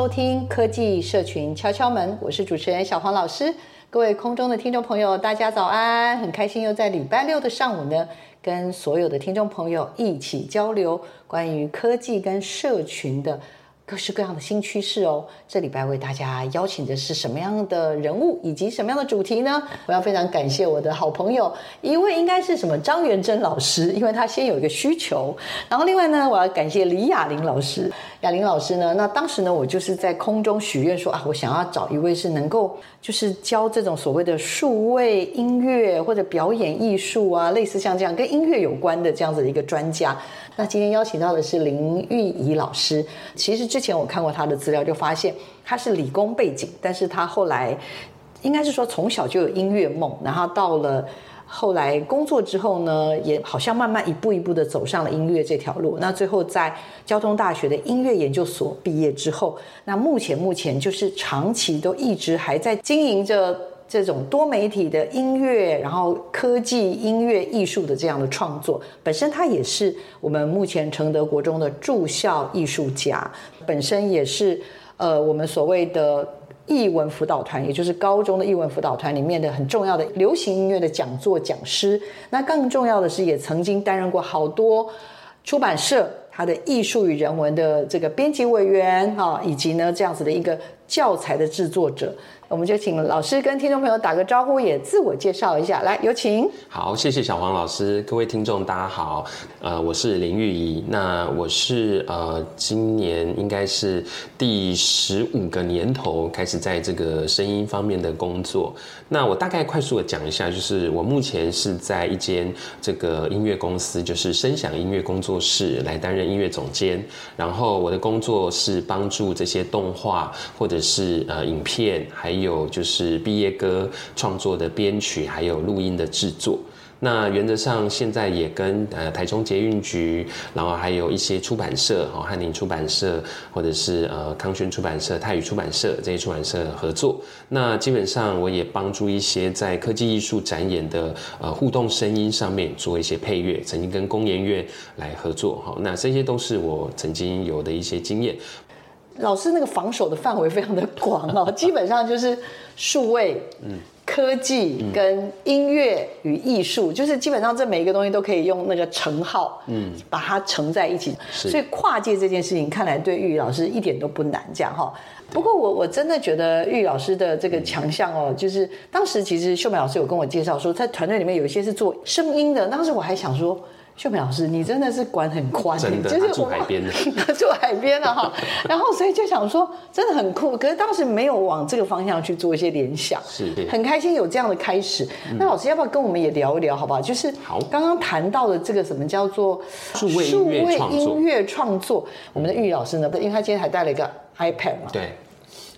收听科技社群敲敲门，我是主持人小黄老师。各位空中的听众朋友，大家早安！很开心又在礼拜六的上午呢，跟所有的听众朋友一起交流关于科技跟社群的。各式各样的新趋势哦，这礼拜为大家邀请的是什么样的人物以及什么样的主题呢？我要非常感谢我的好朋友，一位应该是什么张元珍老师，因为他先有一个需求。然后另外呢，我要感谢李雅玲老师。雅玲老师呢，那当时呢，我就是在空中许愿说啊，我想要找一位是能够就是教这种所谓的数位音乐或者表演艺术啊，类似像这样跟音乐有关的这样子的一个专家。那今天邀请到的是林玉仪老师。其实之前我看过他的资料，就发现他是理工背景，但是他后来应该是说从小就有音乐梦，然后到了后来工作之后呢，也好像慢慢一步一步的走上了音乐这条路。那最后在交通大学的音乐研究所毕业之后，那目前目前就是长期都一直还在经营着。这种多媒体的音乐，然后科技、音乐、艺术的这样的创作，本身他也是我们目前承德国中的驻校艺术家，本身也是呃我们所谓的艺文辅导团，也就是高中的艺文辅导团里面的很重要的流行音乐的讲座讲师。那更重要的是，也曾经担任过好多出版社他的艺术与人文的这个编辑委员啊，以及呢这样子的一个教材的制作者。我们就请老师跟听众朋友打个招呼，也自我介绍一下。来，有请。好，谢谢小黄老师，各位听众大家好。呃，我是林玉怡，那我是呃今年应该是第十五个年头开始在这个声音方面的工作。那我大概快速的讲一下，就是我目前是在一间这个音乐公司，就是声响音乐工作室来担任音乐总监。然后我的工作是帮助这些动画或者是呃影片还。有就是毕业歌创作的编曲，还有录音的制作。那原则上现在也跟呃台中捷运局，然后还有一些出版社，哦翰林出版社，或者是呃康轩出版社、泰语出版社这些出版社合作。那基本上我也帮助一些在科技艺术展演的呃互动声音上面做一些配乐，曾经跟工研院来合作。好，那这些都是我曾经有的一些经验。老师那个防守的范围非常的广哦，基本上就是数位、嗯、科技跟音乐与艺术，就是基本上这每一个东西都可以用那个乘号，嗯，把它乘在一起。所以跨界这件事情，看来对玉宇老师一点都不难，这样哈。不过我我真的觉得玉老师的这个强项哦，就是当时其实秀美老师有跟我介绍说，在团队里面有一些是做声音的，当时我还想说。秀美老师，你真的是管很宽，真的，就是住海边的，住海边的哈。然后所以就想说，真的很酷。可是当时没有往这个方向去做一些联想，是很开心有这样的开始。那老师要不要跟我们也聊一聊，好不好？就是刚刚谈到的这个什么叫做数位音乐创作？我们的玉老师呢，因为他今天还带了一个 iPad 嘛，对。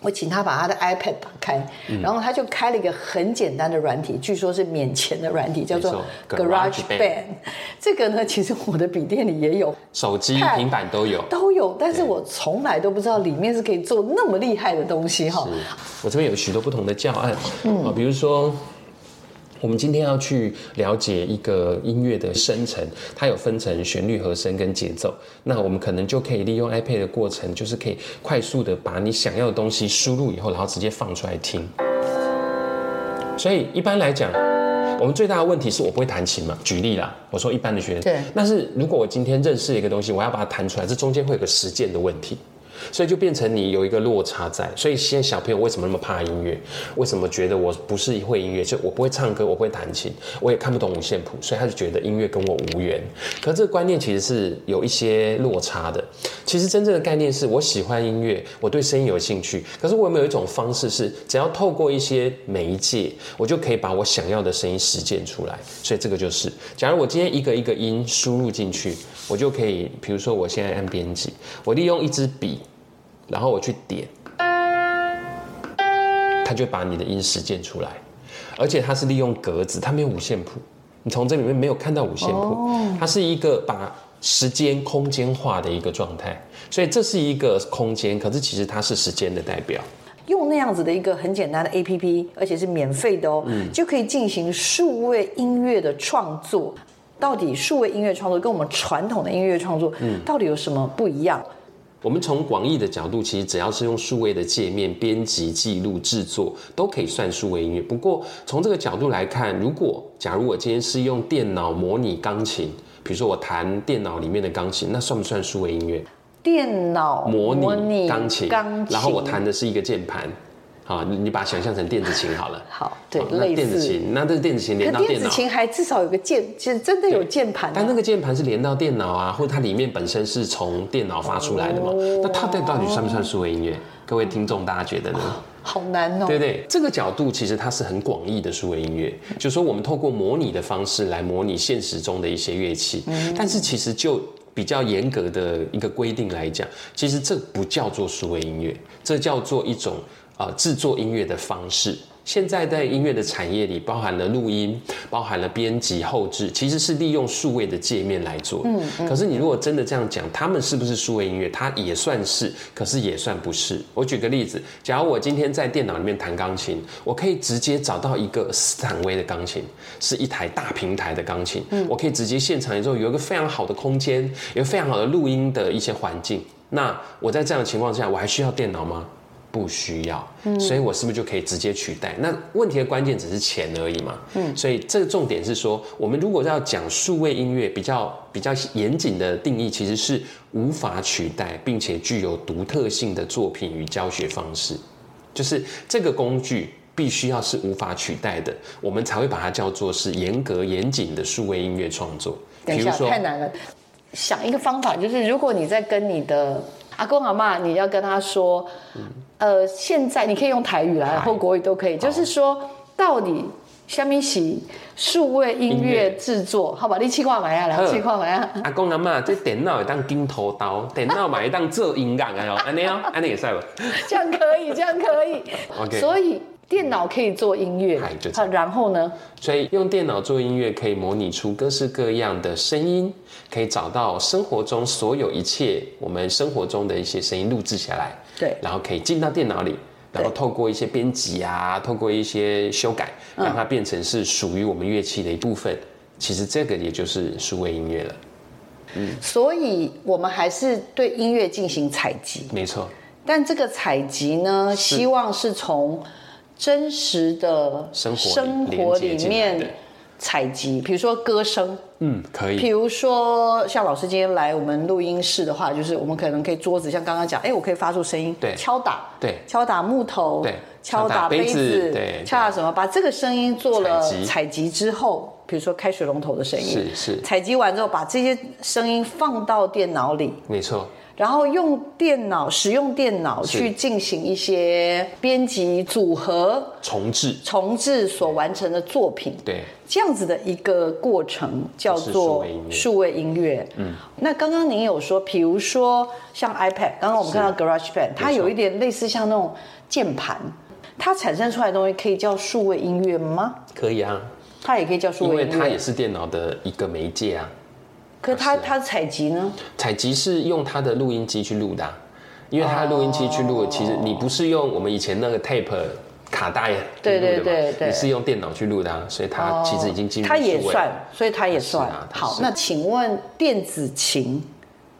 我请他把他的 iPad 打开，然后他就开了一个很简单的软体，据说是免钱的软体，叫做 GarageBand。这个呢，其实我的笔电里也有，手机、平板都有，都有。但是我从来都不知道里面是可以做那么厉害的东西哈。我这边有许多不同的教案，嗯，比如说。我们今天要去了解一个音乐的生成，它有分成旋律、和声跟节奏。那我们可能就可以利用 iPad 的过程，就是可以快速的把你想要的东西输入以后，然后直接放出来听。所以一般来讲，我们最大的问题是我不会弹琴嘛。举例啦，我说一般的学生，对。但是如果我今天认识一个东西，我要把它弹出来，这中间会有个实践的问题。所以就变成你有一个落差在。所以现在小朋友为什么那么怕音乐？为什么觉得我不是会音乐？就我不会唱歌，我会弹琴，我也看不懂五线谱，所以他就觉得音乐跟我无缘。可这个观念其实是有一些落差的。其实真正的概念是我喜欢音乐，我对声音有兴趣。可是我有没有一种方式是，只要透过一些媒介，我就可以把我想要的声音实践出来？所以这个就是，假如我今天一个一个音输入进去，我就可以，比如说我现在按编辑，我利用一支笔，然后我去点，它就把你的音实践出来，而且它是利用格子，它没有五线谱，你从这里面没有看到五线谱，它是一个把时间空间化的一个状态，所以这是一个空间，可是其实它是时间的代表。用那样子的一个很简单的 APP，而且是免费的哦，嗯、就可以进行数位音乐的创作。到底数位音乐创作跟我们传统的音乐创作，嗯，到底有什么不一样？我们从广义的角度，其实只要是用数位的界面编辑、记录、制作，都可以算数位音乐。不过从这个角度来看，如果假如我今天是用电脑模拟钢琴，比如说我弹电脑里面的钢琴，那算不算数位音乐？电脑模拟钢琴，然后我弹的是一个键盘。好，你把它想象成电子琴好了。好，对，那电子琴，那这是电子琴连到电脑。电子琴还至少有个键，其实真的有键盘。但那个键盘是连到电脑啊，或者它里面本身是从电脑发出来的嘛？哦、那它到底算不算数位音乐？各位听众，大家觉得呢？好难哦。对不对？这个角度其实它是很广义的数位音乐，就是说我们透过模拟的方式来模拟现实中的一些乐器，嗯、但是其实就比较严格的一个规定来讲，其实这不叫做数位音乐，这叫做一种。呃，制作音乐的方式，现在在音乐的产业里，包含了录音，包含了编辑、后置，其实是利用数位的界面来做。嗯，嗯，可是你如果真的这样讲，他们是不是数位音乐？它也算是，可是也算不是。我举个例子，假如我今天在电脑里面弹钢琴，我可以直接找到一个斯坦威的钢琴，是一台大平台的钢琴，嗯，我可以直接现场演奏，有一个非常好的空间，有非常好的录音的一些环境。那我在这样的情况下，我还需要电脑吗？不需要，所以我是不是就可以直接取代？那问题的关键只是钱而已嘛。嗯，所以这个重点是说，我们如果要讲数位音乐比较比较严谨的定义，其实是无法取代，并且具有独特性的作品与教学方式，就是这个工具必须要是无法取代的，我们才会把它叫做是严格严谨的数位音乐创作。等一下，太难了，想一个方法，就是如果你在跟你的阿公阿妈，你要跟他说，嗯。呃，现在你可以用台语来，或国语都可以。就是说，到底虾米是数位音乐制作？好吧，你去看买啊，来去看买啊。阿公阿妈，这电脑会当金头刀，电脑买会当做音乐啊，安尼哦，安尼也算吧。这样可以，这样可以。OK。所以电脑可以做音乐，好，然后呢？所以用电脑做音乐，可以模拟出各式各样的声音，可以找到生活中所有一切我们生活中的一些声音录制下来。对，然后可以进到电脑里，然后透过一些编辑啊，透过一些修改，让它变成是属于我们乐器的一部分。其实这个也就是数位音乐了。嗯，所以我们还是对音乐进行采集，没错。但这个采集呢，希望是从真实的生活生活里面。采集，比如说歌声，嗯，可以。比如说像老师今天来我们录音室的话，就是我们可能可以桌子，像刚刚讲，哎，我可以发出声音，对，敲打，对，敲打木头，对，敲打杯子，对，敲打什么？把这个声音做了采集之后，比如说开水龙头的声音，是是。采集完之后，把这些声音放到电脑里，没错。然后用电脑使用电脑去进行一些编辑组合、重置、重置所完成的作品。对，这样子的一个过程叫做数位音乐。嗯，那刚刚您有说，比如说像 iPad，刚刚我们看到 GarageBand，它有一点类似像那种键盘，它产生出来的东西可以叫数位音乐吗？可以啊，它也可以叫数位音乐，因为它也是电脑的一个媒介啊。可是他他采集呢？采集是用他的录音机去录的，因为他的录音机去录，其实你不是用我们以前那个 tape 卡带，对对对对，你是用电脑去录的，所以它其实已经进入。它也算，所以它也算。好，那请问电子琴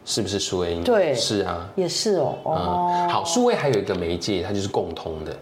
是不是数位音？对，是啊，也是哦。哦，好，数位还有一个媒介，它就是共通的，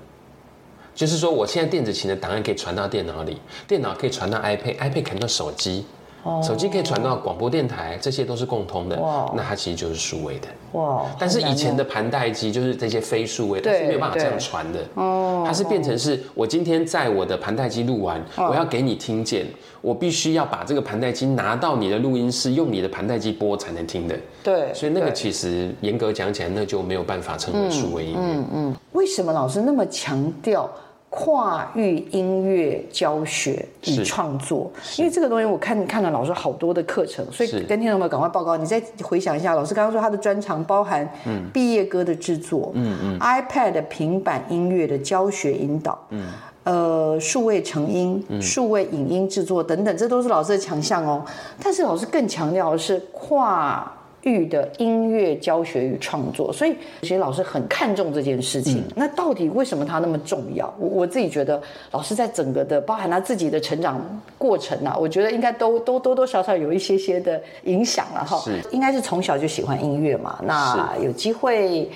就是说我现在电子琴的档案可以传到电脑里，电脑可以传到 iPad，iPad 可以传到手机。哦，手机可以传到广播电台，这些都是共通的。哇，那它其实就是数位的。哇，但是以前的盘带机就是这些非数位，它是没有办法这样传的。哦，它是变成是我今天在我的盘带机录完，我要给你听见，我必须要把这个盘带机拿到你的录音室，用你的盘带机播才能听的。对，所以那个其实严格讲起来，那就没有办法称为数位音乐。嗯嗯，为什么老师那么强调？跨域音乐教学与创作，因为这个东西我看看了老师好多的课程，所以跟听众们赶快报告。你再回想一下，老师刚刚说他的专长包含毕业歌的制作，嗯嗯，iPad 平板音乐的教学引导，嗯，呃，数位成音、数位影音制作等等，这都是老师的强项哦。但是老师更强调的是跨。域的音乐教学与创作，所以其实老师很看重这件事情。嗯、那到底为什么它那么重要？我我自己觉得，老师在整个的包含他自己的成长过程啊，我觉得应该都都多多少少有一些些的影响了哈。是，应该是从小就喜欢音乐嘛。那有机会，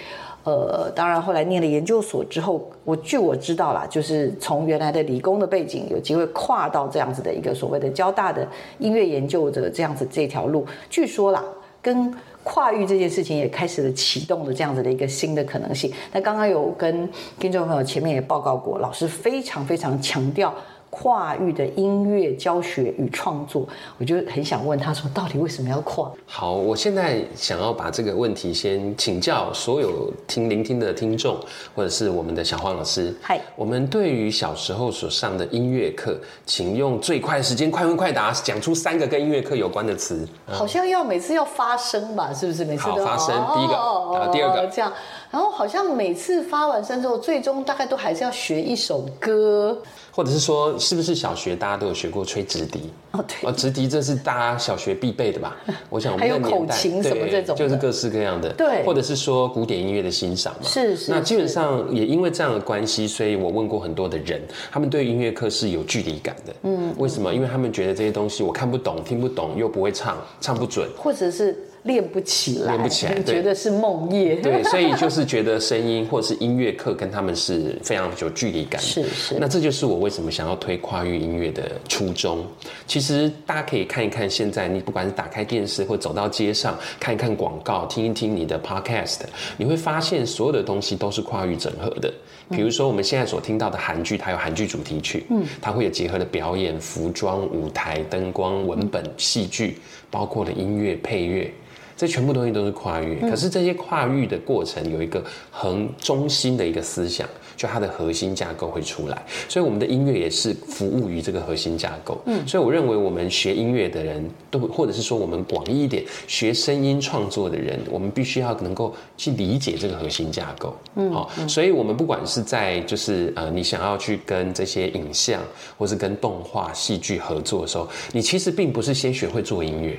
呃，当然后来念了研究所之后，我据我知道啦，就是从原来的理工的背景，有机会跨到这样子的一个所谓的交大的音乐研究者这样子这条路。据说啦。跟跨域这件事情也开始了启动的这样子的一个新的可能性。那刚刚有跟听众朋友前面也报告过，老师非常非常强调。跨域的音乐教学与创作，我就很想问他说，到底为什么要跨？好，我现在想要把这个问题先请教所有听聆听的听众，或者是我们的小黄老师。嗨，我们对于小时候所上的音乐课，请用最快时间快问快答讲出三个跟音乐课有关的词。好像要每次要发声吧？是不是每次都好发声？第一个，哦、第二个这样，然后好像每次发完声之后，最终大概都还是要学一首歌。或者是说，是不是小学大家都有学过吹直笛？哦，对，直笛这是大家小学必备的吧？我想我们的年代，还有口琴什么这种，就是各式各样的。对，或者是说古典音乐的欣赏嘛。是是。那基本上也因为这样的关系，所以我问过很多的人，他们对音乐课是有距离感的。嗯。为什么？因为他们觉得这些东西我看不懂、听不懂，又不会唱，唱不准，或者是。练不起来，练不起来，觉得是梦魇。对，所以就是觉得声音或者是音乐课跟他们是非常有距离感。是是。那这就是我为什么想要推跨域音乐的初衷。其实大家可以看一看，现在你不管是打开电视或走到街上看一看广告，听一听你的 podcast，你会发现所有的东西都是跨域整合的。比如说我们现在所听到的韩剧，它有韩剧主题曲，嗯，它会有结合的表演、服装、舞台、灯光、文本、戏剧，包括了音乐配乐。这全部东西都是跨越，可是这些跨越的过程有一个很中心的一个思想，就它的核心架构会出来。所以我们的音乐也是服务于这个核心架构。嗯，所以我认为我们学音乐的人都，或者是说我们广义一点学声音创作的人，我们必须要能够去理解这个核心架构。嗯，好，所以我们不管是在就是呃，你想要去跟这些影像或是跟动画、戏剧合作的时候，你其实并不是先学会做音乐。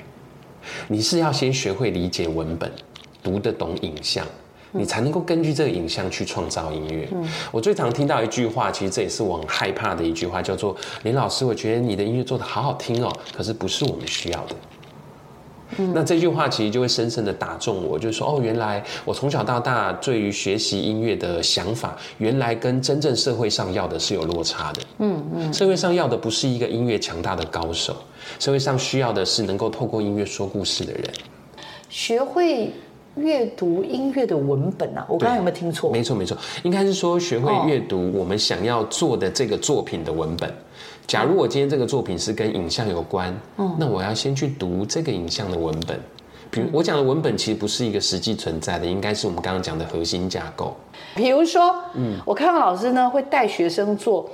你是要先学会理解文本，读得懂影像，你才能够根据这个影像去创造音乐。嗯，我最常听到一句话，其实这也是我很害怕的一句话，叫做“林老师，我觉得你的音乐做得好好听哦，可是不是我们需要的。”嗯，那这句话其实就会深深的打中我，就是说，哦，原来我从小到大对于学习音乐的想法，原来跟真正社会上要的是有落差的。嗯嗯，社会上要的不是一个音乐强大的高手。社会上需要的是能够透过音乐说故事的人，学会阅读音乐的文本啊！我刚刚有没有听错？没错没错，应该是说学会阅读我们想要做的这个作品的文本。假如我今天这个作品是跟影像有关，嗯，那我要先去读这个影像的文本。比如我讲的文本其实不是一个实际存在的，应该是我们刚刚讲的核心架构。比如说，嗯，我看到老师呢会带学生做。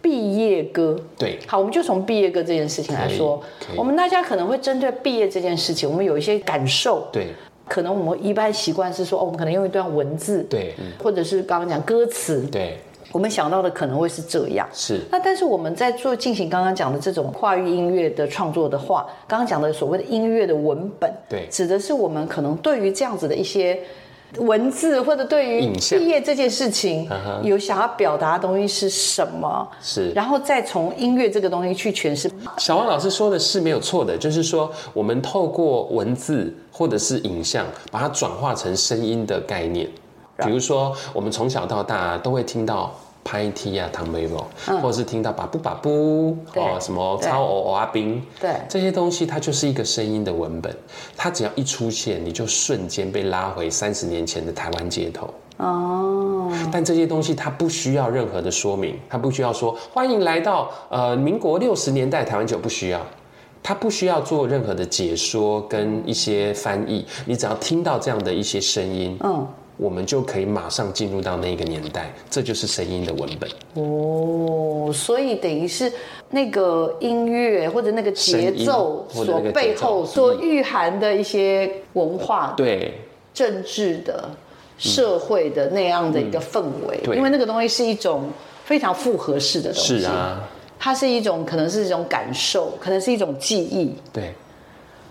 毕业歌，对，好，我们就从毕业歌这件事情来说，我们大家可能会针对毕业这件事情，我们有一些感受，对，可能我们一般习惯是说，哦，我们可能用一段文字，对，或者是刚刚讲歌词，对，我们想到的可能会是这样，是，那但是我们在做进行刚刚讲的这种跨域音乐的创作的话，刚刚讲的所谓的音乐的文本，对，指的是我们可能对于这样子的一些。文字或者对于毕业这件事情有想要表达的东西是什么？是，然后再从音乐这个东西去诠释。小王老师说的是没有错的，就是说我们透过文字或者是影像，把它转化成声音的概念。比如说，我们从小到大都会听到拍 T 啊，唐梅罗，或者是听到把布把布哦，什么超偶偶阿兵，对。这些东西，它就是一个声音的文本，它只要一出现，你就瞬间被拉回三十年前的台湾街头。哦，但这些东西它不需要任何的说明，它不需要说欢迎来到呃民国六十年代台湾，酒不需要，它不需要做任何的解说跟一些翻译，你只要听到这样的一些声音，嗯，我们就可以马上进入到那个年代，这就是声音的文本。哦，所以等于是那个音乐或者那个节奏所背后所蕴含的一些文化，对，政治的。社会的那样的一个氛围，因为那个东西是一种非常复合式的东西，是啊，它是一种可能是一种感受，可能是一种记忆，对，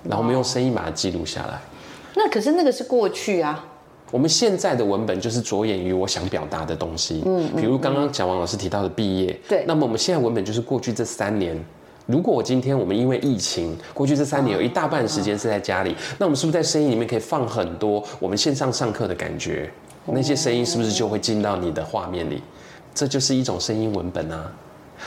然后我们用声音把它记录下来。那可是那个是过去啊，我们现在的文本就是着眼于我想表达的东西，嗯，比如刚刚蒋王老师提到的毕业，对，那么我们现在文本就是过去这三年。如果我今天我们因为疫情，过去这三年有一大半时间是在家里，那我们是不是在声音里面可以放很多我们线上上课的感觉？那些声音是不是就会进到你的画面里？这就是一种声音文本啊！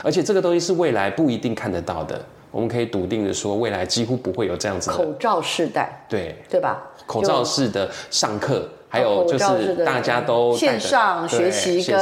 而且这个东西是未来不一定看得到的，我们可以笃定的说，未来几乎不会有这样子的口罩世代，对对吧？口罩式的上课。还有就是大家都线上学习，跟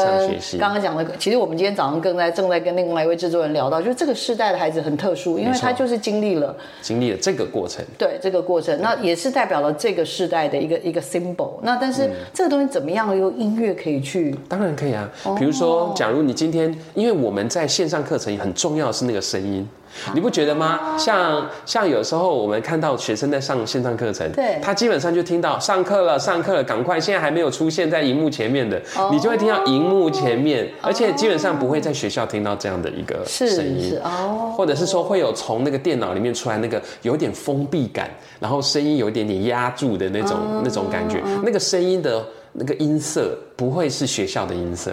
刚刚讲的，其实我们今天早上更在正在跟另外一位制作人聊到，就是这个世代的孩子很特殊，因为他就是经历了经历了这个过程，对这个过程，那也是代表了这个世代的一个一个 symbol。那但是这个东西怎么样用音乐可以去？当然可以啊，比如说，假如你今天，因为我们在线上课程很重要的是那个声音。你不觉得吗？像像有时候我们看到学生在上线上课程，对，他基本上就听到上课了，上课了，赶快！现在还没有出现在荧幕前面的，你就会听到荧幕前面，而且基本上不会在学校听到这样的一个声音。哦，或者是说会有从那个电脑里面出来那个有点封闭感，然后声音有一点点压住的那种那种感觉，那个声音的那个音色不会是学校的音色。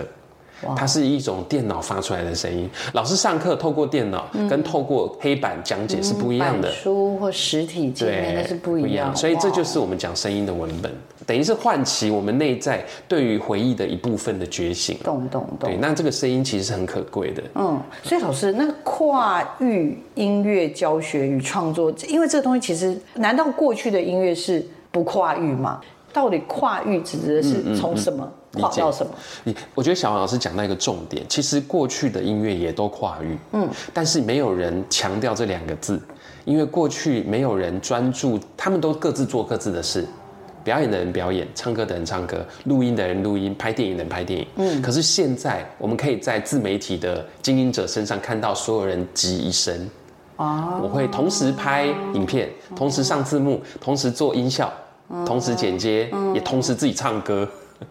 它是一种电脑发出来的声音。老师上课透过电脑跟透过黑板讲解是不一样的。书或实体界面那是不一样。所以这就是我们讲声音的文本，等于是唤起我们内在对于回忆的一部分的觉醒。懂懂懂。对，那这个声音其实是很可贵的。嗯，所以老师，那跨域音乐教学与创作，因为这个东西其实，难道过去的音乐是不跨域吗？到底跨域指的是从什么？嗯嗯嗯跨到什么？你我觉得小王老师讲到一个重点，其实过去的音乐也都跨域，嗯，但是没有人强调这两个字，因为过去没有人专注，他们都各自做各自的事，表演的人表演，唱歌的人唱歌，录音的人录音，拍电影的人拍电影，嗯。可是现在我们可以在自媒体的经营者身上看到所有人集一身，啊，我会同时拍影片，同时上字幕，同时做音效，同时剪接，也同时自己唱歌。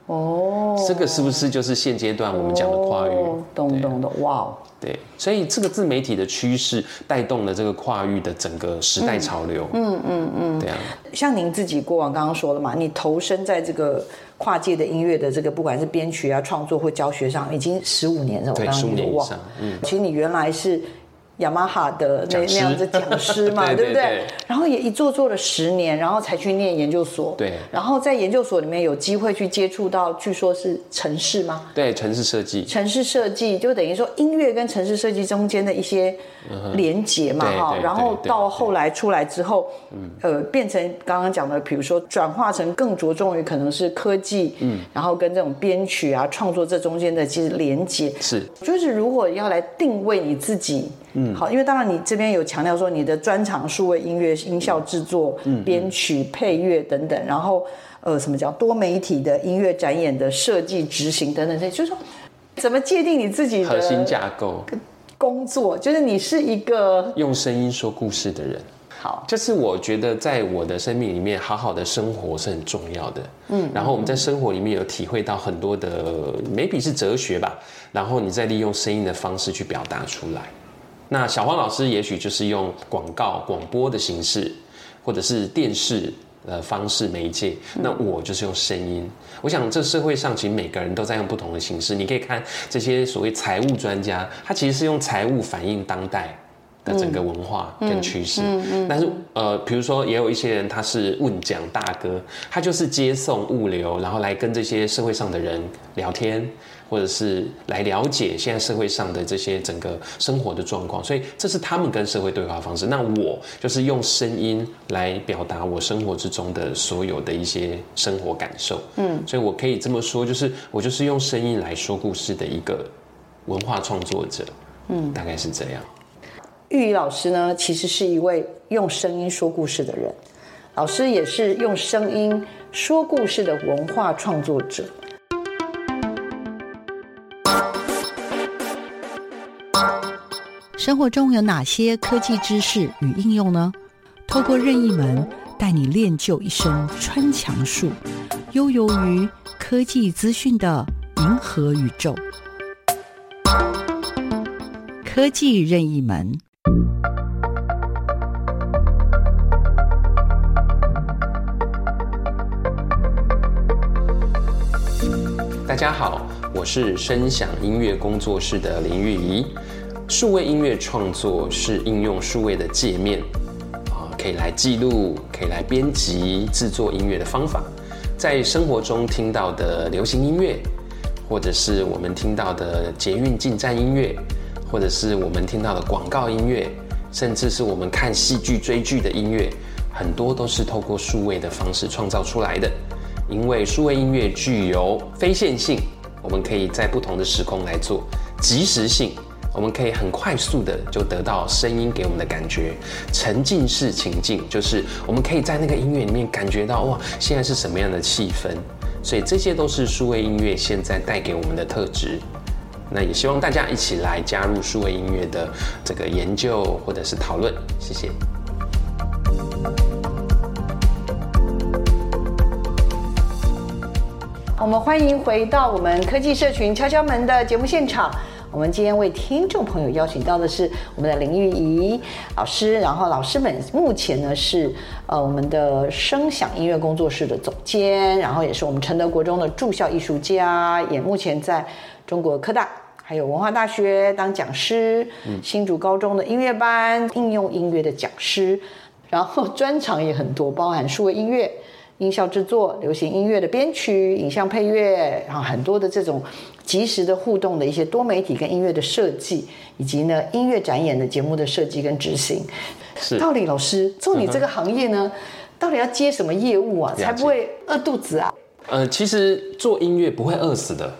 哦，这个是不是就是现阶段我们讲的跨域？懂懂懂，哇哦！对，所以这个自媒体的趋势带动了这个跨域的整个时代潮流。嗯嗯嗯，对啊。像您自己过往刚刚说了嘛，你投身在这个跨界的音乐的这个，不管是编曲啊、创作或教学上，已经十五年了。对，十五年以上。嗯，其实你原来是。雅马哈的那那样子讲师嘛，对不对？然后也一做做了十年，然后才去念研究所。对。然后在研究所里面有机会去接触到，据说是城市吗？对，城市设计。城市设计就等于说音乐跟城市设计中间的一些连结嘛，哈。然后到后来出来之后，呃，变成刚刚讲的，比如说转化成更着重于可能是科技，嗯，然后跟这种编曲啊、创作这中间的其实连结是，就是如果要来定位你自己。嗯，好，因为当然你这边有强调说你的专长数位音乐、音效制作、嗯、编曲、配乐等等，然后呃，什么叫多媒体的音乐展演的设计、执行等等这些，就是说怎么界定你自己的核心架构工作，就是你是一个用声音说故事的人。好，这是我觉得在我的生命里面，好好的生活是很重要的。嗯，然后我们在生活里面有体会到很多的，maybe 是哲学吧，然后你再利用声音的方式去表达出来。那小黄老师也许就是用广告、广播的形式，或者是电视呃方式媒介。那我就是用声音。我想这社会上其实每个人都在用不同的形式。你可以看这些所谓财务专家，他其实是用财务反映当代。的整个文化跟趋势。嗯嗯。但是呃，比如说也有一些人他是问讲大哥，他就是接送物流，然后来跟这些社会上的人聊天。或者是来了解现在社会上的这些整个生活的状况，所以这是他们跟社会对话的方式。那我就是用声音来表达我生活之中的所有的一些生活感受。嗯，所以我可以这么说，就是我就是用声音来说故事的一个文化创作者。嗯，大概是这样。玉宇老师呢，其实是一位用声音说故事的人，老师也是用声音说故事的文化创作者。生活中有哪些科技知识与应用呢？透过任意门带你练就一身穿墙术，悠游于科技资讯的银河宇宙。科技任意门。大家好，我是声响音乐工作室的林玉怡。数位音乐创作是应用数位的界面，啊，可以来记录，可以来编辑制作音乐的方法。在生活中听到的流行音乐，或者是我们听到的捷运进站音乐，或者是我们听到的广告音乐，甚至是我们看戏剧追剧的音乐，很多都是透过数位的方式创造出来的。因为数位音乐具有非线性，我们可以在不同的时空来做即时性。我们可以很快速的就得到声音给我们的感觉，沉浸式情境，就是我们可以在那个音乐里面感觉到哇，现在是什么样的气氛，所以这些都是数位音乐现在带给我们的特质。那也希望大家一起来加入数位音乐的这个研究或者是讨论，谢谢。我们欢迎回到我们科技社群敲敲门的节目现场。我们今天为听众朋友邀请到的是我们的林玉怡老师，然后老师们目前呢是呃我们的声响音乐工作室的总监，然后也是我们承德国中的驻校艺术家，也目前在中国科大还有文化大学当讲师，新竹高中的音乐班应用音乐的讲师，然后专长也很多，包含数位音乐。音效制作、流行音乐的编曲、影像配乐，然后很多的这种即时的互动的一些多媒体跟音乐的设计，以及呢音乐展演的节目的设计跟执行。是，到底老师做你这个行业呢，嗯、到底要接什么业务啊，才不会饿肚子啊？呃，其实做音乐不会饿死的。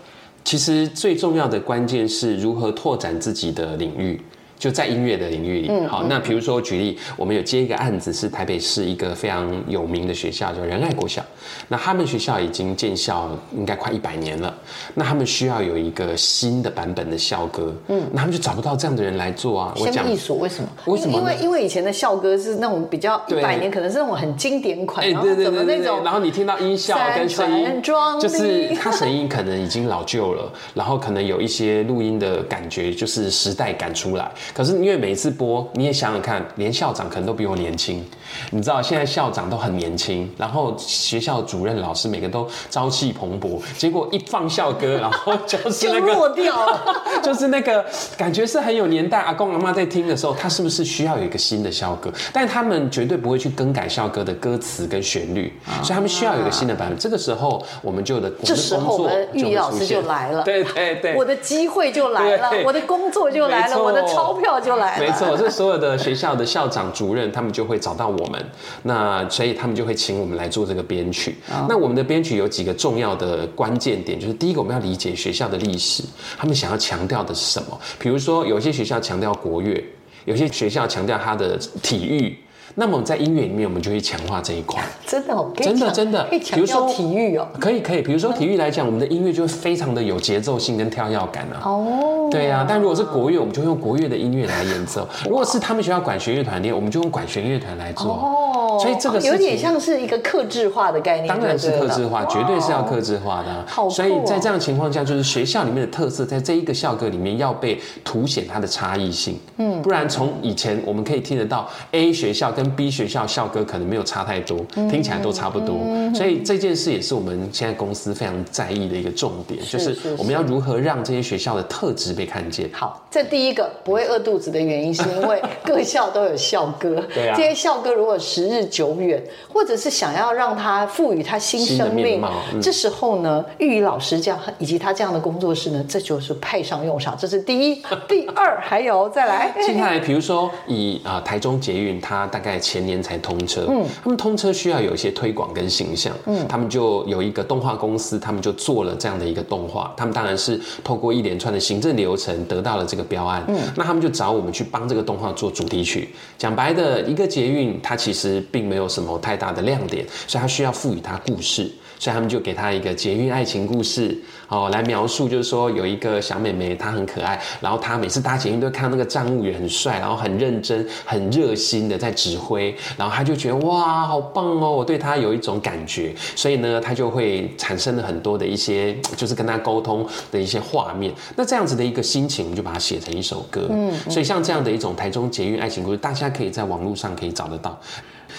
其实最重要的关键是如何拓展自己的领域。就在音乐的领域里，嗯、好，那比如说举例，我们有接一个案子，是台北市一个非常有名的学校，叫仁爱国小。那他们学校已经建校应该快一百年了，那他们需要有一个新的版本的校歌，嗯，那他们就找不到这样的人来做啊。我讲艺术为什么？为什么？因为因为以前的校歌是那种比较一百年，可能是那种很经典款，哎，对对对对，那种，然后你听到音效跟声音，就是他声音可能已经老旧了，然后可能有一些录音的感觉，就是时代感出来。可是因为每次播，你也想想看，连校长可能都比我年轻。你知道现在校长都很年轻，然后学校主任、老师每个都朝气蓬勃。结果一放校歌，然后就是 那个就落掉了，就是那个感觉是很有年代。阿公阿妈在听的时候，他是不是需要有一个新的校歌？但他们绝对不会去更改校歌的歌词跟旋律，所以他们需要有一个新的版本。这个时候，我们就的这时候我们玉老师就来了，对对对，我的机会就来了，我的工作就来了，我的钞票就来了。没错，这所有的学校的校长、主任，他们就会找到我们，那所以他们就会请我们来做这个编曲。Oh. 那我们的编曲有几个重要的关键点，就是第一个，我们要理解学校的历史，他们想要强调的是什么？比如说，有些学校强调国乐，有些学校强调它的体育。那么在音乐里面，我们就会强化这一块。真的，真的，真的。比如说体育哦，可以，可以。比如说体育来讲，我们的音乐就会非常的有节奏性跟跳跃感啊。哦。对啊，但如果是国乐，我们就用国乐的音乐来演奏。如果是他们学校管弦乐团练，我们就用管弦乐团来做。哦。所以这个有点像是一个克制化的概念。当然是克制化，绝对是要克制化的。好。所以在这样的情况下，就是学校里面的特色，在这一个校歌里面要被凸显它的差异性。嗯。不然从以前我们可以听得到 A 学校跟 B 学校校。校歌可能没有差太多，听起来都差不多，所以这件事也是我们现在公司非常在意的一个重点，就是我们要如何让这些学校的特质被看见。好。这第一个不会饿肚子的原因，是因为各校都有校歌。对啊。这些校歌如果时日久远，或者是想要让它赋予它新生命，嗯、这时候呢，玉宇老师这样以及他这样的工作室呢，这就是派上用场。这是第一。第二，还有再来。接下来，比如说以啊、呃、台中捷运，它大概前年才通车，嗯，他们通车需要有一些推广跟形象，嗯，他们就有一个动画公司，他们就做了这样的一个动画。他们当然是透过一连串的行政流程得到了这个。标案，嗯，那他们就找我们去帮这个动画做主题曲。讲白的，一个捷运它其实并没有什么太大的亮点，所以它需要赋予它故事。所以他们就给他一个捷运爱情故事，哦，来描述，就是说有一个小妹妹，她很可爱，然后她每次搭捷运都看到那个站务员很帅，然后很认真、很热心的在指挥，然后她就觉得哇，好棒哦，我对她有一种感觉，所以呢，她就会产生了很多的一些，就是跟她沟通的一些画面。那这样子的一个心情，我们就把它写成一首歌。嗯，所以像这样的一种台中捷运爱情故事，大家可以在网络上可以找得到，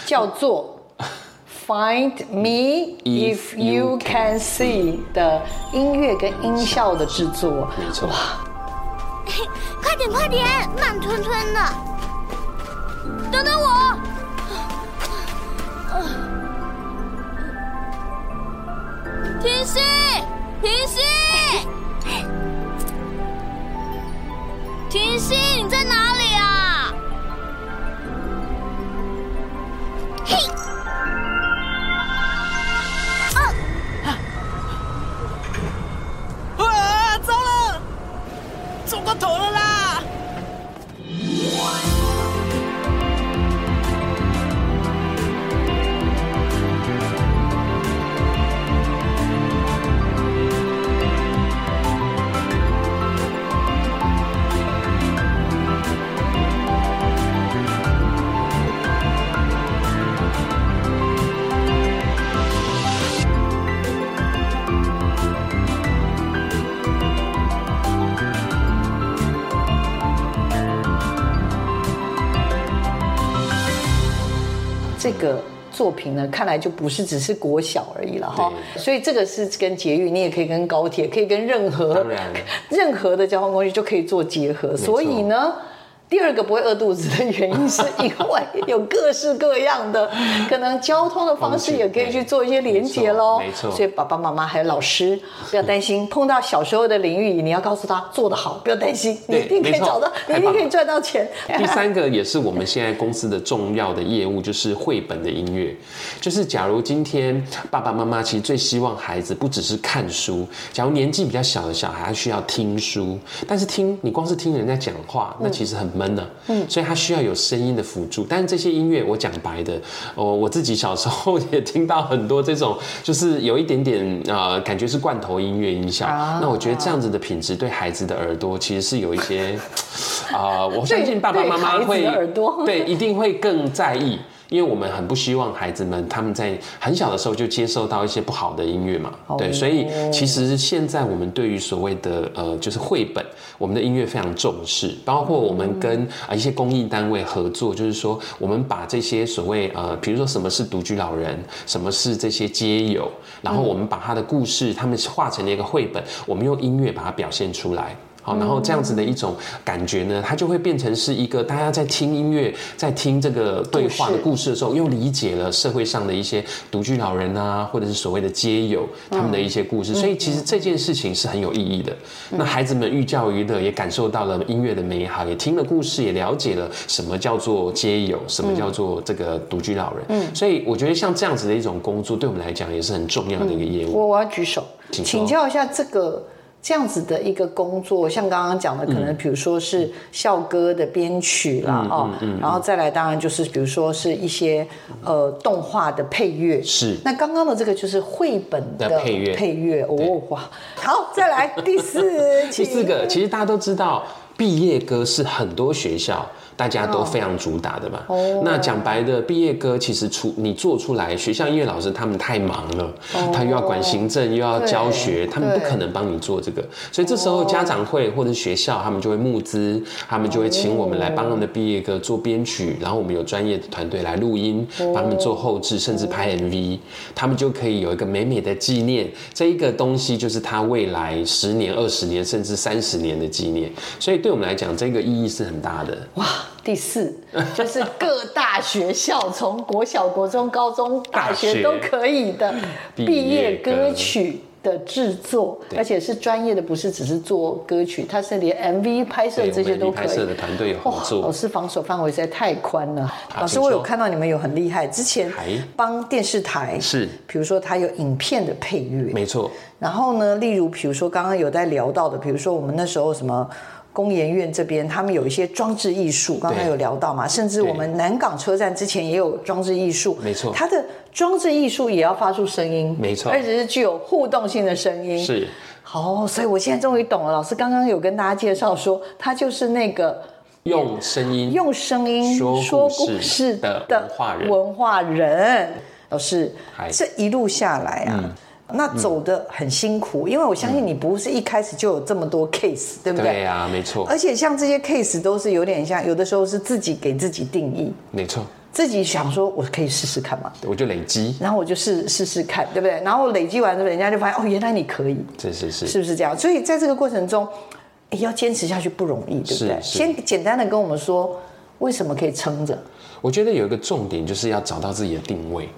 叫做。Find me if you can see 的音乐跟音效的制作，没错。哇，快点快点，慢吞吞的，等等我。停息，停息，停息，你在哪头了啦！个作品呢，看来就不是只是国小而已了哈，所以这个是跟捷运，你也可以跟高铁，可以跟任何 任何的交通工具就可以做结合，所以呢。第二个不会饿肚子的原因，是因为有各式各样的 可能交通的方式，也可以去做一些连接喽。没错，所以爸爸妈妈还有老师不要担心，碰到小时候的林玉仪，你要告诉他做得好，不要担心，你一定可以找到，你一定可以赚到钱。第三个也是我们现在公司的重要的业务，就是绘本的音乐。就是假如今天爸爸妈妈其实最希望孩子不只是看书，假如年纪比较小的小孩，他需要听书，但是听你光是听人家讲话，那其实很闷。嗯，所以他需要有声音的辅助，但是这些音乐，我讲白的，哦，我自己小时候也听到很多这种，就是有一点点呃，感觉是罐头音乐音效。啊、那我觉得这样子的品质对孩子的耳朵其实是有一些，啊、呃，我相信爸爸妈妈会耳朵对一定会更在意。因为我们很不希望孩子们他们在很小的时候就接受到一些不好的音乐嘛，对，所以其实现在我们对于所谓的呃就是绘本，我们的音乐非常重视，包括我们跟啊一些公益单位合作，就是说我们把这些所谓呃比如说什么是独居老人，什么是这些街友，然后我们把他的故事他们画成了一个绘本，我们用音乐把它表现出来。好，然后这样子的一种感觉呢，它就会变成是一个大家在听音乐、在听这个对话的故事的时候，又理解了社会上的一些独居老人啊，或者是所谓的街友他们的一些故事。所以其实这件事情是很有意义的。那孩子们寓教于乐，也感受到了音乐的美好，也听了故事，也了解了什么叫做街友，什么叫做这个独居老人。嗯，所以我觉得像这样子的一种工作，对我们来讲也是很重要的一个业务。我我要举手，请教一下这个。这样子的一个工作，像刚刚讲的，可能比如说是校歌的编曲啦，哦，然后再来当然就是比如说是一些呃动画的配乐。是。那刚刚的这个就是绘本的配乐，配乐哦哇。好，再来第四。第四个，其实大家都知道，毕业歌是很多学校大家都非常主打的嘛。哦。那讲白的，毕业歌其实出你做出来，学校音乐老师他们太忙了，哦、他又要管行政，又要教学，他们不可能帮你做这个。所以这时候家长会或者学校他们就会募资，他们就会请我们来帮他们的毕业歌做编曲，然后我们有专业的团队来录音，帮他们做后置，甚至拍 MV，他们就可以有一个美美的纪念。这一个东西就是他未来十年、二十年，甚至三十年的纪念。所以对我们来讲，这个意义是很大的。哇，第四就是各大学校，从国小、国中、高中、大学都可以的毕业歌曲的制作，而且是专业的，不是只是做歌曲，它是连 MV 拍摄这些都可以。拍摄的团队有合作。老师防守范围实在太宽了。老师，我有看到你们有很厉害，之前帮电视台是，比如说他有影片的配乐，没错。然后呢，例如比如说刚刚有在聊到的，比如说我们那时候什么。工研院这边，他们有一些装置艺术，刚才有聊到嘛，甚至我们南港车站之前也有装置艺术，没错，它的装置艺术也要发出声音，没错，而且是具有互动性的声音，是。好，所以我现在终于懂了，老师刚刚有跟大家介绍说，它就是那个用声音用声音说故事的文化人，文化人。老师，这一路下来啊。嗯那走的很辛苦，嗯，因为我相信你不是一开始就有这么多 case，嗯，对不对？对呀，啊，没错。而且像这些 case 都是有点像，有的时候是自己给自己定义，没错。自己想说，我可以试试看嘛，我就累积，然后我就试试试看，对不对？然后累积完之后，人家就发现哦，原来你可以，是是是，是不是这样？所以在这个过程中，要坚持下去不容易，对不对？先简单的跟我们说，为什么可以撑着？我觉得有一个重点就是要找到自己的定位。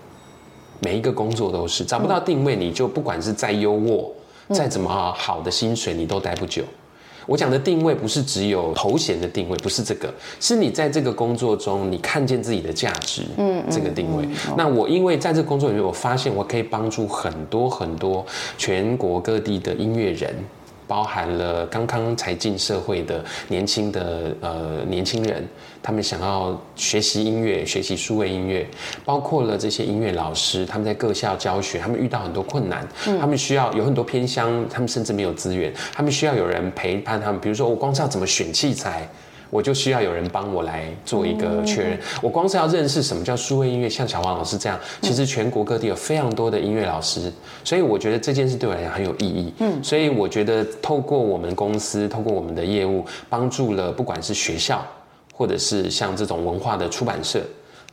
每一个工作都是找不到定位，你就不管是再优渥、再怎么好的薪水，你都待不久。我讲的定位不是只有头衔的定位，不是这个，是你在这个工作中，你看见自己的价值，嗯，这个定位。那我因为在这个工作里面，我发现我可以帮助很多很多全国各地的音乐人。包含了刚刚才进社会的年轻的呃年轻人，他们想要学习音乐、学习数位音乐，包括了这些音乐老师，他们在各校教学，他们遇到很多困难，嗯、他们需要有很多偏乡，他们甚至没有资源，他们需要有人陪伴他们。比如说，我光是要怎么选器材。我就需要有人帮我来做一个确认。我光是要认识什么叫数位音乐，像小黄老师这样，其实全国各地有非常多的音乐老师，所以我觉得这件事对我来讲很有意义。嗯，所以我觉得透过我们公司，透过我们的业务，帮助了不管是学校，或者是像这种文化的出版社。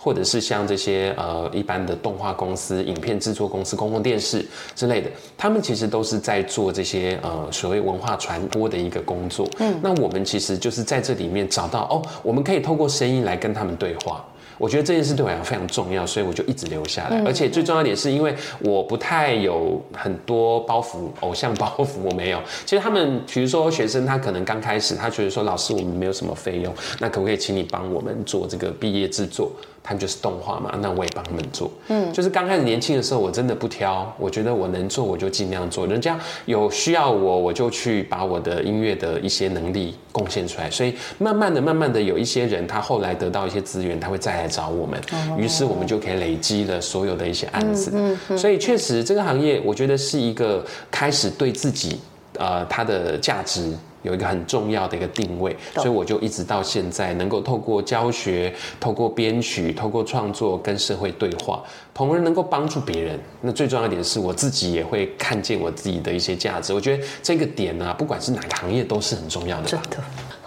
或者是像这些呃一般的动画公司、影片制作公司、公共电视之类的，他们其实都是在做这些呃所谓文化传播的一个工作。嗯，那我们其实就是在这里面找到哦，我们可以透过声音来跟他们对话。我觉得这件事对我来讲非常重要，所以我就一直留下来。而且最重要一点是因为我不太有很多包袱，偶像包袱我没有。其实他们，比如说学生，他可能刚开始，他觉得说老师我们没有什么费用，那可不可以请你帮我们做这个毕业制作？他们就是动画嘛，那我也帮他们做。嗯，就是刚开始年轻的时候，我真的不挑，我觉得我能做我就尽量做。人家有需要我，我就去把我的音乐的一些能力贡献出来。所以慢慢的、慢慢的，有一些人他后来得到一些资源，他会再来找我们。于是我们就可以累积了所有的一些案子嗯。所以确实这个行业，我觉得是一个开始对自己，呃，它的价值。有一个很重要的一个定位，所以我就一直到现在能够透过教学、透过编曲、透过创作跟社会对话，同时能够帮助别人。那最重要一点是我自己也会看见我自己的一些价值。我觉得这个点呢、啊，不管是哪个行业都是很重要的。真的，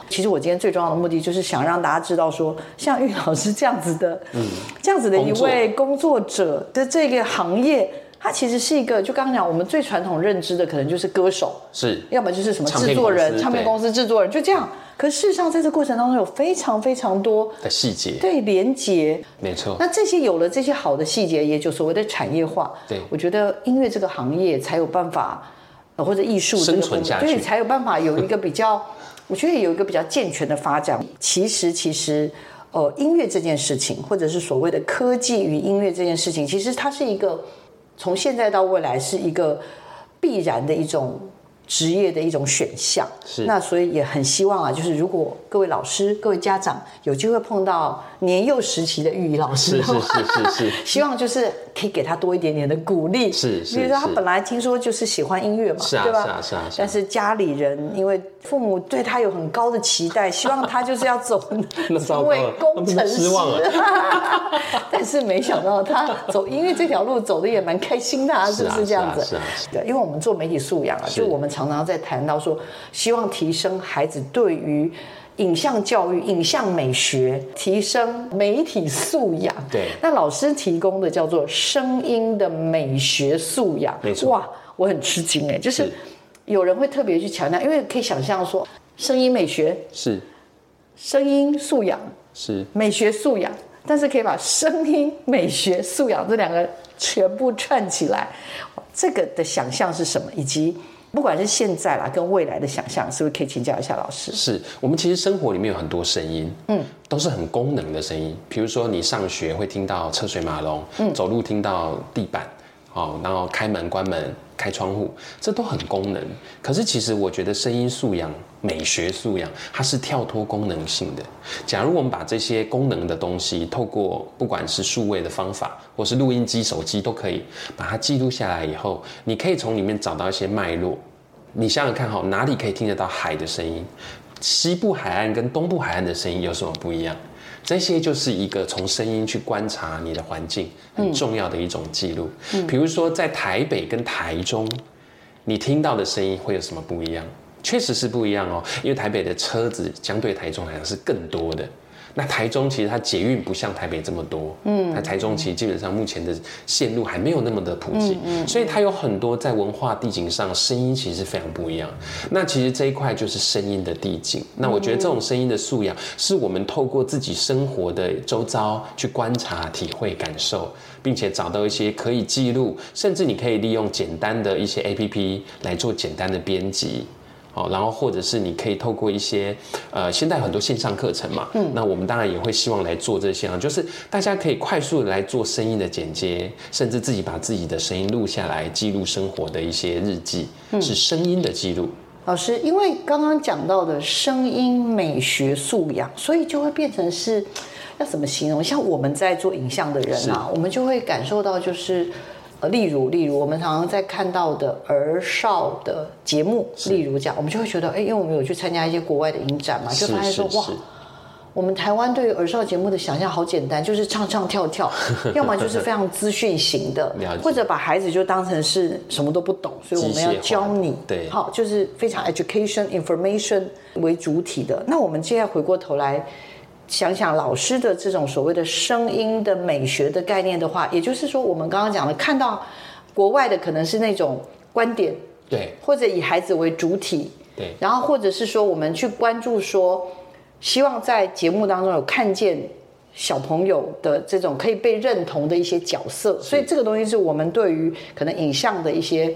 其实我今天最重要的目的就是想让大家知道说，说像玉老师这样子的，嗯，这样子的一位工作者的这个行业。他其实是一个，就刚刚讲，我们最传统认知的可能就是歌手，是，要么就是什么制作人、唱片公司制作人，就这样。可事实上，在这过程当中有非常非常多的细节，对连接，没错。那这些有了这些好的细节，也就所谓的产业化。对，我觉得音乐这个行业才有办法，或者艺术生存下去，对，才有办法有一个比较，我觉得有一个比较健全的发展。其实，其实，呃，音乐这件事情，或者是所谓的科技与音乐这件事情，其实它是一个。从现在到未来是一个必然的一种职业的一种选项，是。那所以也很希望啊，就是如果各位老师、各位家长有机会碰到年幼时期的玉仪老师，是是是是是，希望就是可以给他多一点点的鼓励。是是，比如说他本来听说就是喜欢音乐嘛，是啊，对吧？是啊是啊。但是家里人因为父母对他有很高的期待，希望他就是要走成 为工程师。失望了。但是没想到他走音乐这条路走的也蛮开心的，啊，是不是这样子？是啊。对，因为我们做媒体素养啊，就我们常常在谈到说，希望提升孩子对于。影像教育、影像美学，提升媒体素养。对，那老师提供的叫做声音的美学素养。没错。哇，我很吃惊哎，就是有人会特别去强调，因为可以想象说，声音美学是声音素养是美学素养，但是可以把声音美学素养这两个全部串起来，这个的想象是什么？以及。不管是现在啦，跟未来的想象，是不是可以请教一下老师？是我们其实生活里面有很多声音，嗯，都是很功能的声音。比如说你上学会听到车水马龙，嗯，走路听到地板，哦，然后开门关门。开窗户，这都很功能。可是其实我觉得声音素养、美学素养，它是跳脱功能性的。假如我们把这些功能的东西，透过不管是数位的方法，或是录音机、手机都可以把它记录下来以后，你可以从里面找到一些脉络。你想想看，哈，哪里可以听得到海的声音？西部海岸跟东部海岸的声音有什么不一样？这些就是一个从声音去观察你的环境很重要的一种记录。嗯，比如说在台北跟台中，你听到的声音会有什么不一样？确实是不一样哦，因为台北的车子相对台中来讲是更多的。那台中其实它捷运不像台北这么多，嗯，那台中其实基本上目前的线路还没有那么的普及，嗯，嗯，所以它有很多在文化地景上声音其实非常不一样。那其实这一块就是声音的地景。那我觉得这种声音的素养，是我们透过自己生活的周遭去观察、体会、感受，并且找到一些可以记录，甚至你可以利用简单的一些 APP 来做简单的编辑。哦，然后或者是你可以透过一些，呃，现在很多线上课程嘛，嗯，那我们当然也会希望来做这些啊，就是大家可以快速的来做声音的剪接，甚至自己把自己的声音录下来，记录生活的一些日记，嗯，是声音的记录。老师，因为刚刚讲到的声音美学素养，所以就会变成是要怎么形容？像我们在做影像的人啊，我们就会感受到就是。呃，例如，例如我们常常在看到的儿少的节目，例如这样，我们就会觉得，哎，因为我们有去参加一些国外的影展嘛，就发现说，哇，我们台湾对于儿少节目的想象好简单，就是唱唱跳跳，要么就是非常资讯型的，或者把孩子就当成是什么都不懂，所以我们要教你，对，好，就是非常 education information 为主体的。那我们现在回过头来。想想老师的这种所谓的声音的美学的概念的话，也就是说，我们刚刚讲的，看到国外的可能是那种观点，对，或者以孩子为主体，对，然后或者是说，我们去关注说，希望在节目当中有看见小朋友的这种可以被认同的一些角色，所以这个东西是我们对于可能影像的一些。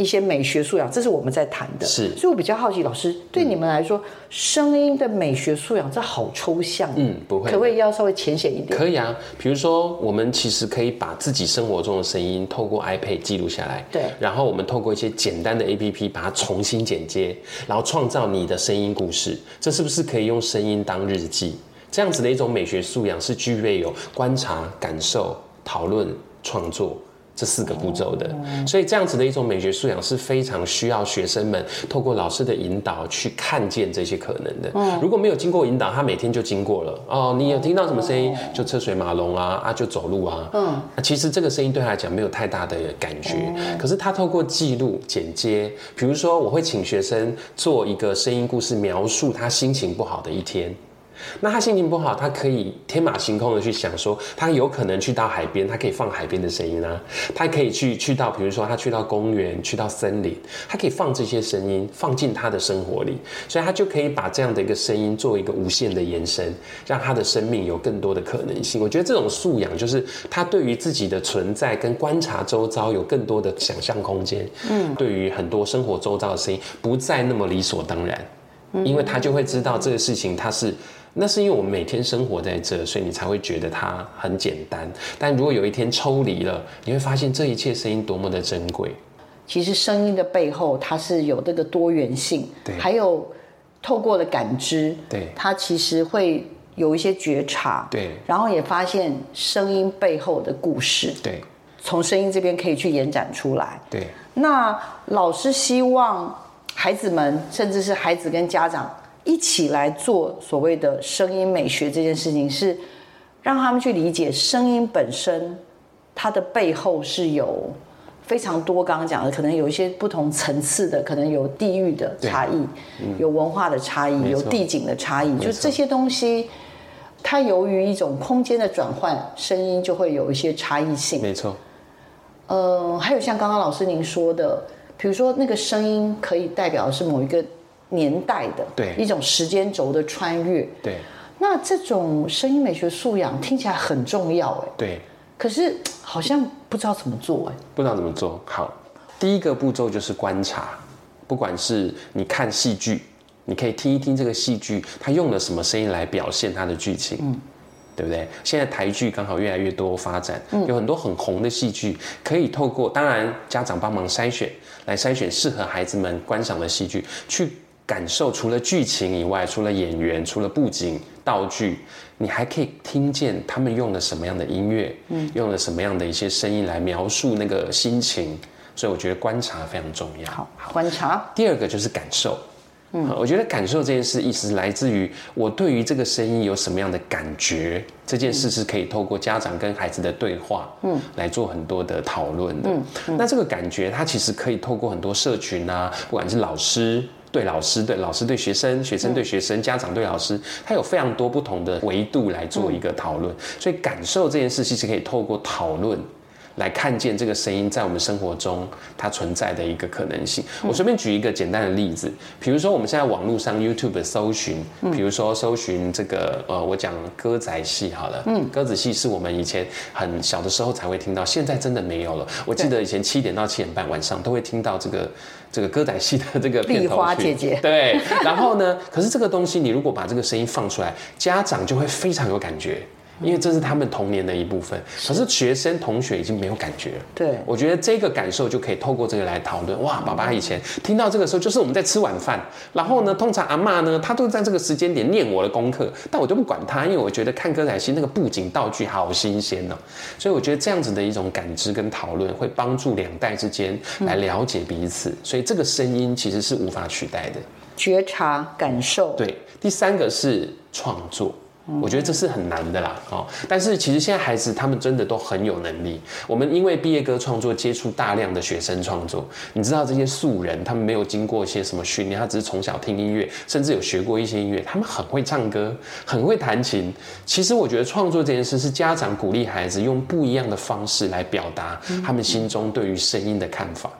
一些美学素养，这是我们在谈的。是，所以我比较好奇，老师对你们来说，声音的美学素养这好抽象。嗯，不会，可不可以要稍微浅显一点？可以啊，比如说，我们其实可以把自己生活中的声音透过 iPad 记录下来，对，然后我们透过一些简单的 APP 把它重新剪接，然后创造你的声音故事。这是不是可以用声音当日记？这样子的一种美学素养是具备有观察、感受、讨论、创作。这四个步骤的，所以这样子的一种美学素养是非常需要学生们透过老师的引导去看见这些可能的。如果没有经过引导，他每天就经过了哦，你有听到什么声音，就车水马龙啊啊，就走路啊。嗯，其实这个声音对他来讲没有太大的感觉，可是他透过记录剪接，比如说我会请学生做一个声音故事，描述他心情不好的一天。那他心情不好，他可以天马行空的去想说，他有可能去到海边，他可以放海边的声音啊，他可以去去到，比如说他去到公园，去到森林，他可以放这些声音放进他的生活里，所以他就可以把这样的一个声音做一个无限的延伸，让他的生命有更多的可能性。我觉得这种素养就是他对于自己的存在跟观察周遭有更多的想象空间，嗯，对于很多生活周遭的声音不再那么理所当然，因为他就会知道这个事情他是。那是因为我们每天生活在这，所以你才会觉得它很简单。但如果有一天抽离了，你会发现这一切声音多么的珍贵。其实声音的背后，它是有这个多元性，对，还有透过了感知，对，它其实会有一些觉察，对，然后也发现声音背后的故事，对。从声音这边可以去延展出来。对。那老师希望孩子们，甚至是孩子跟家长一起来做所谓的声音美学这件事情，是让他们去理解声音本身，它的背后是有非常多刚刚讲的，可能有一些不同层次的，可能有地域的差异，嗯、有文化的差异，有地景的差异，就这些东西，它由于一种空间的转换，声音就会有一些差异性。没错。呃，还有像刚刚老师您说的，比如说那个声音可以代表的是某一个年代的，对，一种时间轴的穿越，对。那这种声音美学素养听起来很重要，哎，对。可是好像不知道怎么做，哎，不知道怎么做。好，第一个步骤就是观察，不管是你看戏剧，你可以听一听这个戏剧它用了什么声音来表现它的剧情，嗯。对不对？现在台剧刚好越来越多发展，有很多很红的戏剧，可以透过当然家长帮忙筛选，来筛选适合孩子们观赏的戏剧，去感受除了剧情以外，除了演员，除了布景道具，你还可以听见他们用了什么样的音乐，嗯，用了什么样的一些声音来描述那个心情，所以我觉得观察非常重要。好，观察。第二个就是感受。嗯，我觉得感受这件事，意思是来自于我对于这个声音有什么样的感觉。这件事是可以透过家长跟孩子的对话，嗯，来做很多的讨论的。嗯，嗯，那这个感觉，它其实可以透过很多社群啊，不管是老师对老师，对老师对学生，学生对学生，家长对老师，他有非常多不同的维度来做一个讨论。所以感受这件事，其实可以透过讨论。来看见这个声音在我们生活中它存在的一个可能性。我随便举一个简单的例子，比如说我们现在网络上 YouTube 搜寻，比如说搜寻这个呃，我讲歌仔戏好了，嗯，歌仔戏是我们以前很小的时候才会听到，现在真的没有了。我记得以前七点到七点半晚上都会听到这个这个歌仔戏的这个片头曲，丽花姐姐，对。然后呢，可是这个东西你如果把这个声音放出来，家长就会非常有感觉。因为这是他们童年的一部分，可是学生同学已经没有感觉了。对，我觉得这个感受就可以透过这个来讨论。哇，爸爸以前听到这个时候，就是我们在吃晚饭，然后呢，通常阿妈呢，她都在这个时间点念我的功课，但我就不管她，因为我觉得看歌仔戏那个布景道具好新鲜哦。所以我觉得这样子的一种感知跟讨论，会帮助两代之间来了解彼此。所以这个声音其实是无法取代的，觉察感受。对，第三个是创作。我觉得这是很难的啦，哦，但是其实现在孩子他们真的都很有能力。我们因为毕业歌创作接触大量的学生创作，你知道这些素人，他们没有经过一些什么训练，他只是从小听音乐，甚至有学过一些音乐，他们很会唱歌，很会弹琴。其实我觉得创作这件事是家长鼓励孩子用不一样的方式来表达他们心中对于声音的看法。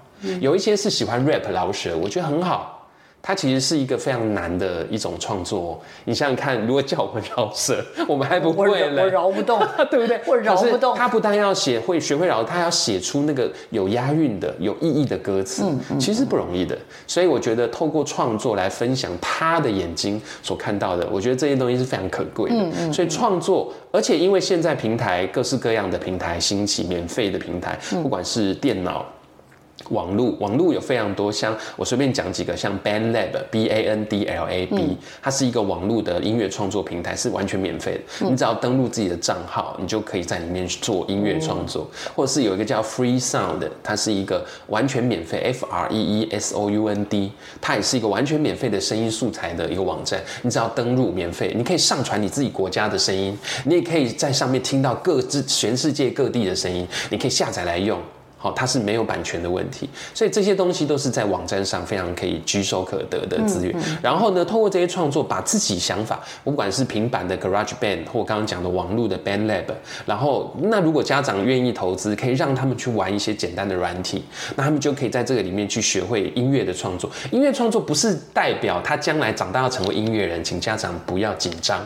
有一些是喜欢 rap 饶舌，我觉得很好。它其实是一个非常难的一种创作。你想想看，如果叫我们饶舌，我们还不会了，我饶不动，对不对？我饶不动。他不但要写会学会饶，他要写出那个有押韵的、有意义的歌词，嗯嗯、其实不容易的。所以我觉得透过创作来分享他的眼睛所看到的，我觉得这些东西是非常可贵的。嗯嗯、所以创作，而且因为现在平台各式各样的平台兴起，免费的平台，不管是电脑。网络网络有非常多，像我随便讲几个，像 BandLab B A N D L A B，嗯、它是一个网络的音乐创作平台，是完全免费的。嗯、你只要登录自己的账号，你就可以在里面做音乐创作。嗯、或者是有一个叫 Free Sound，它是一个完全免费 F R E E S O U N D，它也是一个完全免费的声音素材的一个网站。你只要登录免费，你可以上传你自己国家的声音，你也可以在上面听到各自全世界各地的声音，你可以下载来用。好，它是没有版权的问题，所以这些东西都是在网站上非常可以举手可得的资源。嗯嗯、然后呢，透过这些创作，把自己想法，不管是平板的 Garage Band 或刚刚讲的网络的 Band Lab，然后那如果家长愿意投资，可以让他们去玩一些简单的软体，那他们就可以在这个里面去学会音乐的创作。音乐创作不是代表他将来长大要成为音乐人，请家长不要紧张。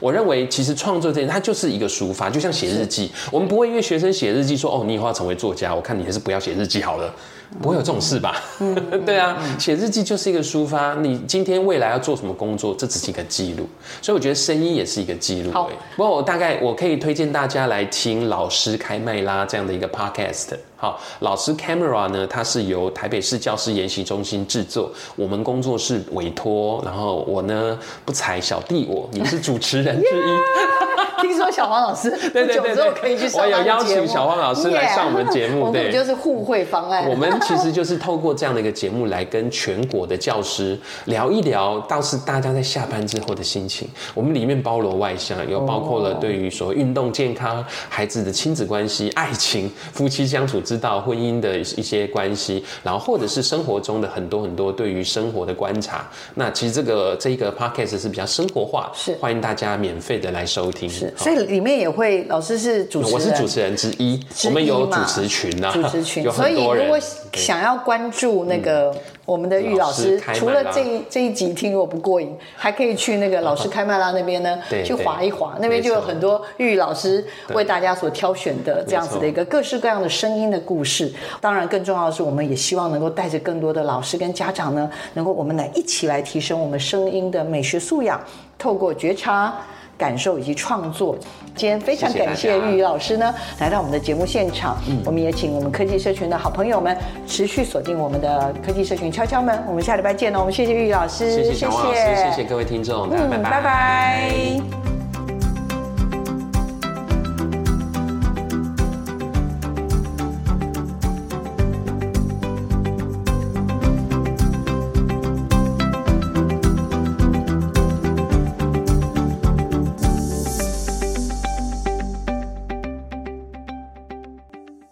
我认为其实创作这件，它就是一个抒发，就像写日记，我们不会因为学生写日记说，哦，你以后要成为作家，我看。你还是不要写日记好了，不会有这种事吧？嗯、对啊，写日记就是一个抒发。你今天未来要做什么工作，这只是一个记录。所以我觉得声音也是一个记录。好，不过我大概我可以推荐大家来听老师开麦啦这样的一个 podcast。好，老师 Camera 呢，它是由台北市教师研习中心制作，我们工作室委托，然后我呢不才小弟我，你是主持人之一。听说小黄老师 对对对，之后可以去上我有邀请小黄老师来上我们节目，对，我们就是互惠方案。我们其实就是透过这样的一个节目来跟全国的教师聊一聊，倒是大家在下班之后的心情。我们里面包罗万象，有包括了对于说运动健康、孩子的亲子关系、爱情、夫妻相处之道、婚姻的一些关系，然后或者是生活中的很多很多对于生活的观察。那其实这个这一个 podcast 是比较生活化，是欢迎大家免费的来收听。是，所以里面也会老师是主持人，我是主持人之一，我们有主持群啊，主持群，所以如果想要关注那个我们的玉老师，除了这一这一集听我不过瘾，还可以去那个老师开麦拉那边呢，去划一划，那边就有很多玉老师为大家所挑选的这样子的一个各式各样的声音的故事。当然，更重要的是，我们也希望能够带着更多的老师跟家长呢，能够我们来一起来提升我们声音的美学素养，透过觉察。感受以及创作，今天非常感谢玉宇老师呢，来到我们的节目现场。嗯，我们也请我们科技社群的好朋友们持续锁定我们的科技社群敲敲门。我们下礼拜见哦，我们谢谢玉宇老师，谢谢谢谢，谢谢各位听众，嗯，拜拜。拜拜。